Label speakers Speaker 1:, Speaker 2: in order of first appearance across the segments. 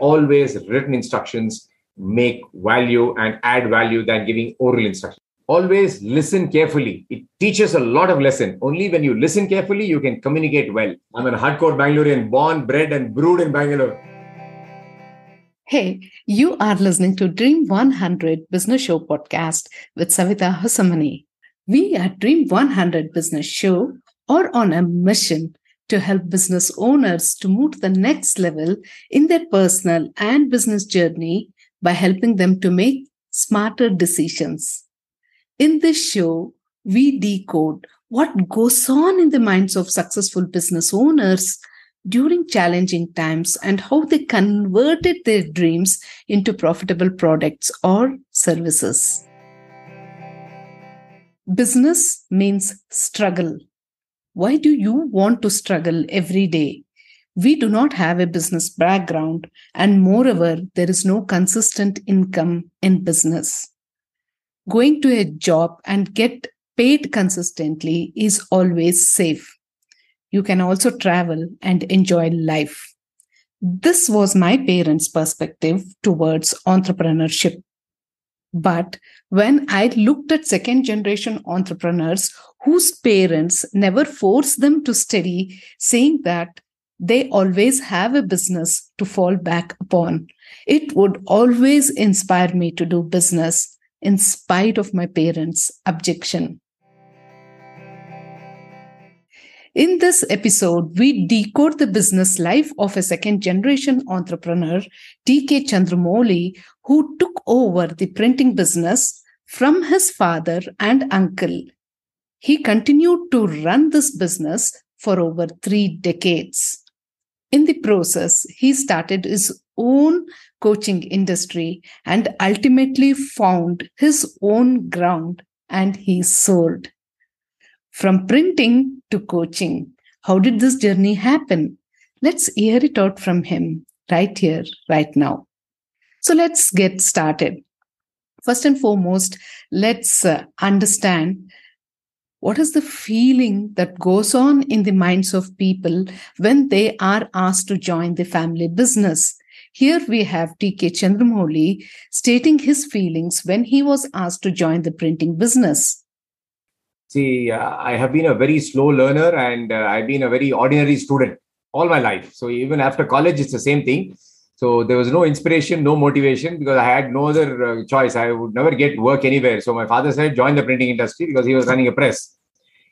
Speaker 1: always written instructions make value and add value than giving oral instructions. Always listen carefully. It teaches a lot of lesson. Only when you listen carefully, you can communicate well. I'm a hardcore Bangalorean, born, bred, and brewed in Bangalore.
Speaker 2: Hey, you are listening to Dream 100 Business Show podcast with Savita Hosamani. We at Dream 100 Business Show are on a mission to help business owners to move to the next level in their personal and business journey by helping them to make smarter decisions. In this show, we decode what goes on in the minds of successful business owners during challenging times and how they converted their dreams into profitable products or services. Business means struggle. Why do you want to struggle every day? We do not have a business background, and moreover, there is no consistent income in business. Going to a job and get paid consistently is always safe you can also travel and enjoy life. This was my parents' perspective towards entrepreneurship. But when I looked at second generation entrepreneurs whose parents never forced them to study, saying that they always have a business to fall back upon, it would always inspire me to do business in spite of my parents' objection. In this episode, we decode the business life of a second generation entrepreneur, TK Chandramouli, who took over the printing business from his father and uncle. He continued to run this business for over three decades. In the process, he started his own coaching industry and ultimately found his own ground and he sold. From printing to coaching, how did this journey happen? Let's hear it out from him right here, right now. So let's get started. First and foremost, let's uh, understand what is the feeling that goes on in the minds of people when they are asked to join the family business. Here we have TK Chandramouli stating his feelings when he was asked to join the printing business.
Speaker 1: See, uh, I have been a very slow learner and uh, I've been a very ordinary student all my life. So even after college, it's the same thing. So there was no inspiration, no motivation because I had no other uh, choice. I would never get work anywhere. So my father said, join the printing industry because he was running a press.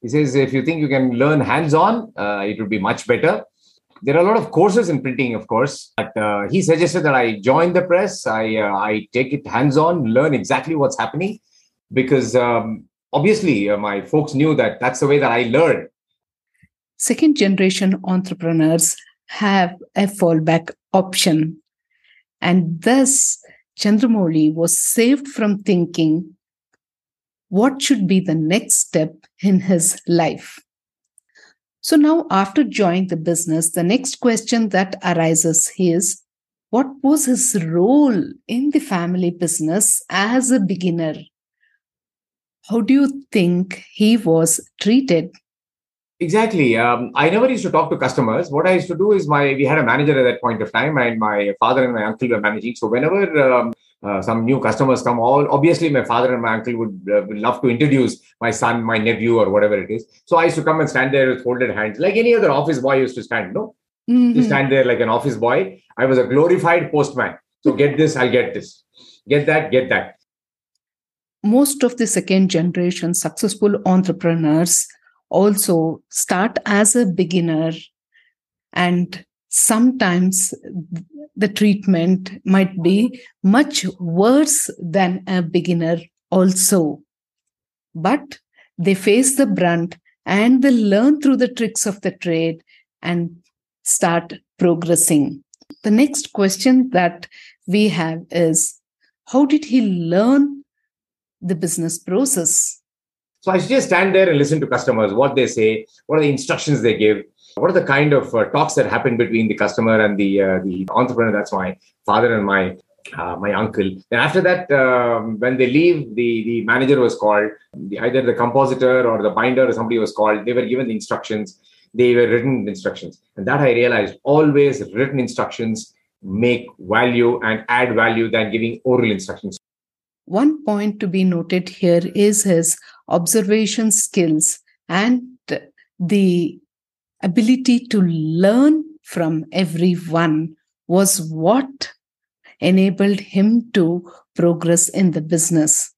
Speaker 1: He says, if you think you can learn hands on, uh, it would be much better. There are a lot of courses in printing, of course, but uh, he suggested that I join the press. I, uh, I take it hands on, learn exactly what's happening because um, obviously uh, my folks knew that that's the way that I learned.
Speaker 2: Second generation entrepreneurs have a fallback option. And thus, Chandramouli was saved from thinking what should be the next step in his life. So now, after joining the business, the next question that arises is what was his role in the family business as a beginner? how do you think he was treated?
Speaker 1: Exactly. Um, I never used to talk to customers. What I used to do is my we had a manager at that point of time, and my father and my uncle were managing. So whenever um, uh, some new customers come, all obviously my father and my uncle would, uh, would love to introduce my son, my nephew, or whatever it is. So I used to come and stand there with folded hands, like any other office boy used to stand. No, mm-hmm. you stand there like an office boy. I was a glorified postman. So get this, I'll get this. Get that, get that
Speaker 2: most of the second generation successful entrepreneurs also start as a beginner and sometimes the treatment might be much worse than a beginner also but they face the brunt and they learn through the tricks of the trade and start progressing the next question that we have is how did he learn the business process.
Speaker 1: So I should just stand there and listen to customers, what they say, what are the instructions they give, what are the kind of uh, talks that happen between the customer and the uh, the entrepreneur. That's my father and my uh, my uncle. Then after that, um, when they leave, the the manager was called. The, either the compositor or the binder or somebody was called. They were given the instructions. They were written instructions, and that I realized always written instructions make value and add value than giving oral instructions.
Speaker 2: One point to be noted here is his observation skills and the ability to learn from everyone was what enabled him to progress in the business.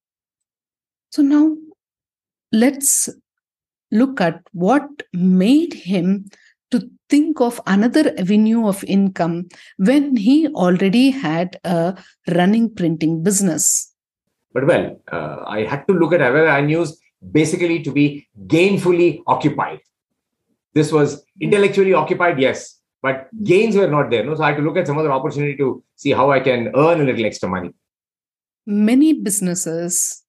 Speaker 2: So now let's look at what made him to think of another avenue of income when he already had a running printing business.
Speaker 1: But well, uh, I had to look at other avenues basically to be gainfully occupied. This was intellectually occupied, yes, but gains were not there. No? So I had to look at some other opportunity to see how I can earn a little extra money.
Speaker 2: Many businesses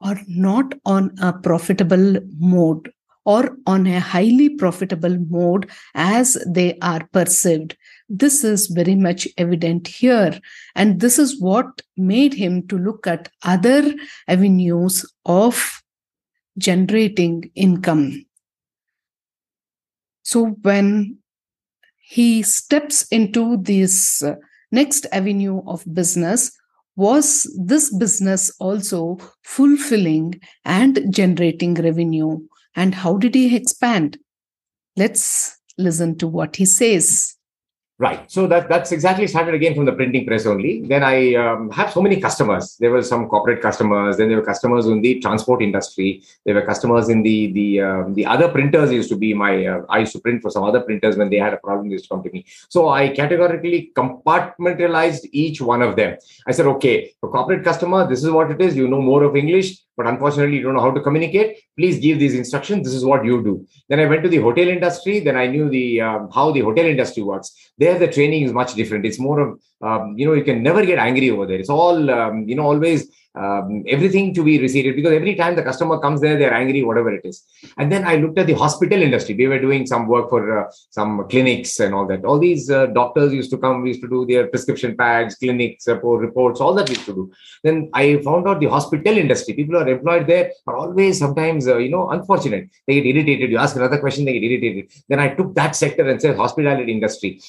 Speaker 2: are not on a profitable mode or on a highly profitable mode as they are perceived. This is very much evident here. And this is what made him to look at other avenues of generating income. So when he steps into this uh, next avenue of business was this business also fulfilling and generating revenue and how did he expand let's listen to what he says
Speaker 1: Right. So that that's exactly started again from the printing press only. Then I um, have so many customers. There were some corporate customers. Then there were customers in the transport industry. There were customers in the the um, the other printers used to be my. Uh, I used to print for some other printers when they had a problem. They used to come to me. So I categorically compartmentalized each one of them. I said, okay, for corporate customer, this is what it is. You know more of English but unfortunately you don't know how to communicate. Please give these instructions. This is what you do. Then i went to the hotel industry. Then i knew the um, how the hotel industry works. There the training is much different. It's more of um, you know you can never get angry over there it's all um, you know always um, everything to be received because every time the customer comes there, they're angry, whatever it is. And then I looked at the hospital industry. We were doing some work for uh, some clinics and all that. All these uh, doctors used to come, we used to do their prescription pads, clinics, report, reports, all that we used to do. Then I found out the hospital industry, people who are employed there are always sometimes, uh, you know, unfortunate. They get irritated. You ask another question, they get irritated. Then I took that sector and said hospitality industry.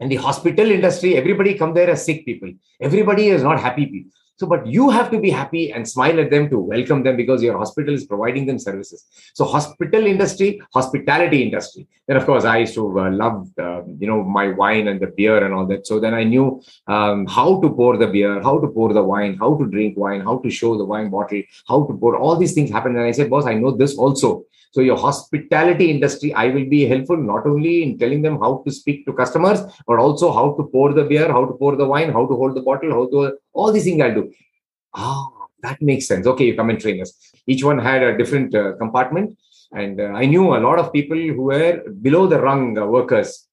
Speaker 1: And the hospital industry, everybody come there as sick people. Everybody is not happy people. So, but you have to be happy and smile at them to welcome them because your hospital is providing them services. So, hospital industry, hospitality industry. Then, of course, I used to uh, love, uh, you know, my wine and the beer and all that. So then I knew um, how to pour the beer, how to pour the wine, how to drink wine, how to show the wine bottle, how to pour. All these things happen. And I said, boss, I know this also. So your hospitality industry, I will be helpful not only in telling them how to speak to customers, but also how to pour the beer, how to pour the wine, how to hold the bottle, how to all these things I'll do. Ah, that makes sense. Okay, you come and train us. Each one had a different uh, compartment, and uh, I knew a lot of people who were below the rung uh, workers.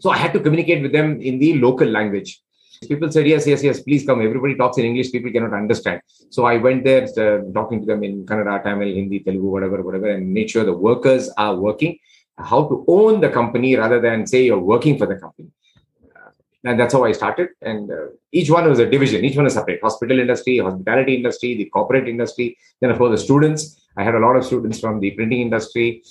Speaker 1: So I had to communicate with them in the local language people said yes yes yes please come. Everybody talks in english people cannot understand. So i went there uh, talking to them in kannada tamil hindi telugu whatever whatever and made sure the workers are working how to own the company rather than say you're working for the company. Uh, and that's how i started. And uh, each one was a division. Each one is separate. Hospital industry hospitality industry the corporate industry then of course the students. I had a lot of students from the printing industry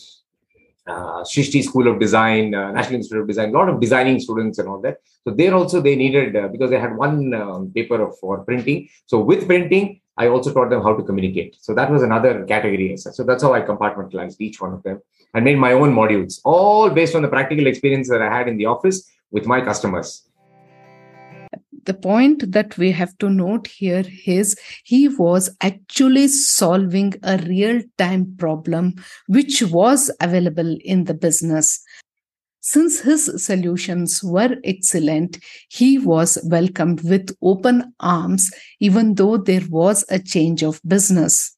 Speaker 1: uh, Srishti School of Design, uh, National Institute of Design, a lot of designing students and all that. So there also they needed uh, because they had one um, paper of, for printing. So with printing, I also taught them how to communicate. So that was another category. So that's how I compartmentalized each one of them and made my own modules, all based on the practical experience that I had in the office with my customers
Speaker 2: the point that we have to note here is he was actually solving a real time problem which was available in the business. Since his solutions were excellent, he was welcomed with open arms, even though there was a change of business.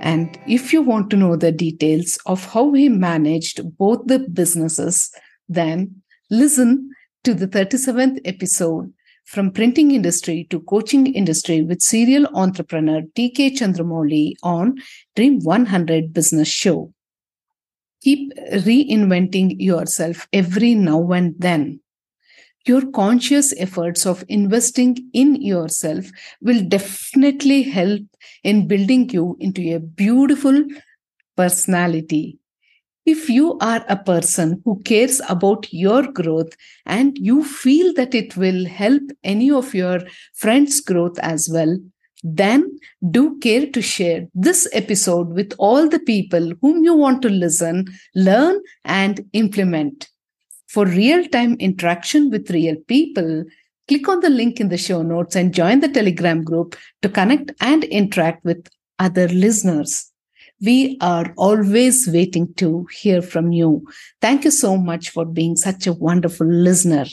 Speaker 2: And if you want to know the details of how he managed both the businesses, then listen to the 37th episode from printing industry to coaching industry with serial entrepreneur TK Chandramouli on Dream 100 Business Show. Keep reinventing yourself every now and then. Your conscious efforts of investing in yourself will definitely help in building you into a beautiful personality. If you are a person who cares about your growth and you feel that it will help any of your friends' growth as well, then do care to share this episode with all the people whom you want to listen, learn, and implement. For real time interaction with real people, click on the link in the show notes and join the Telegram group to connect and interact with other listeners. We are always waiting to hear from you. Thank you so much for being such a wonderful listener.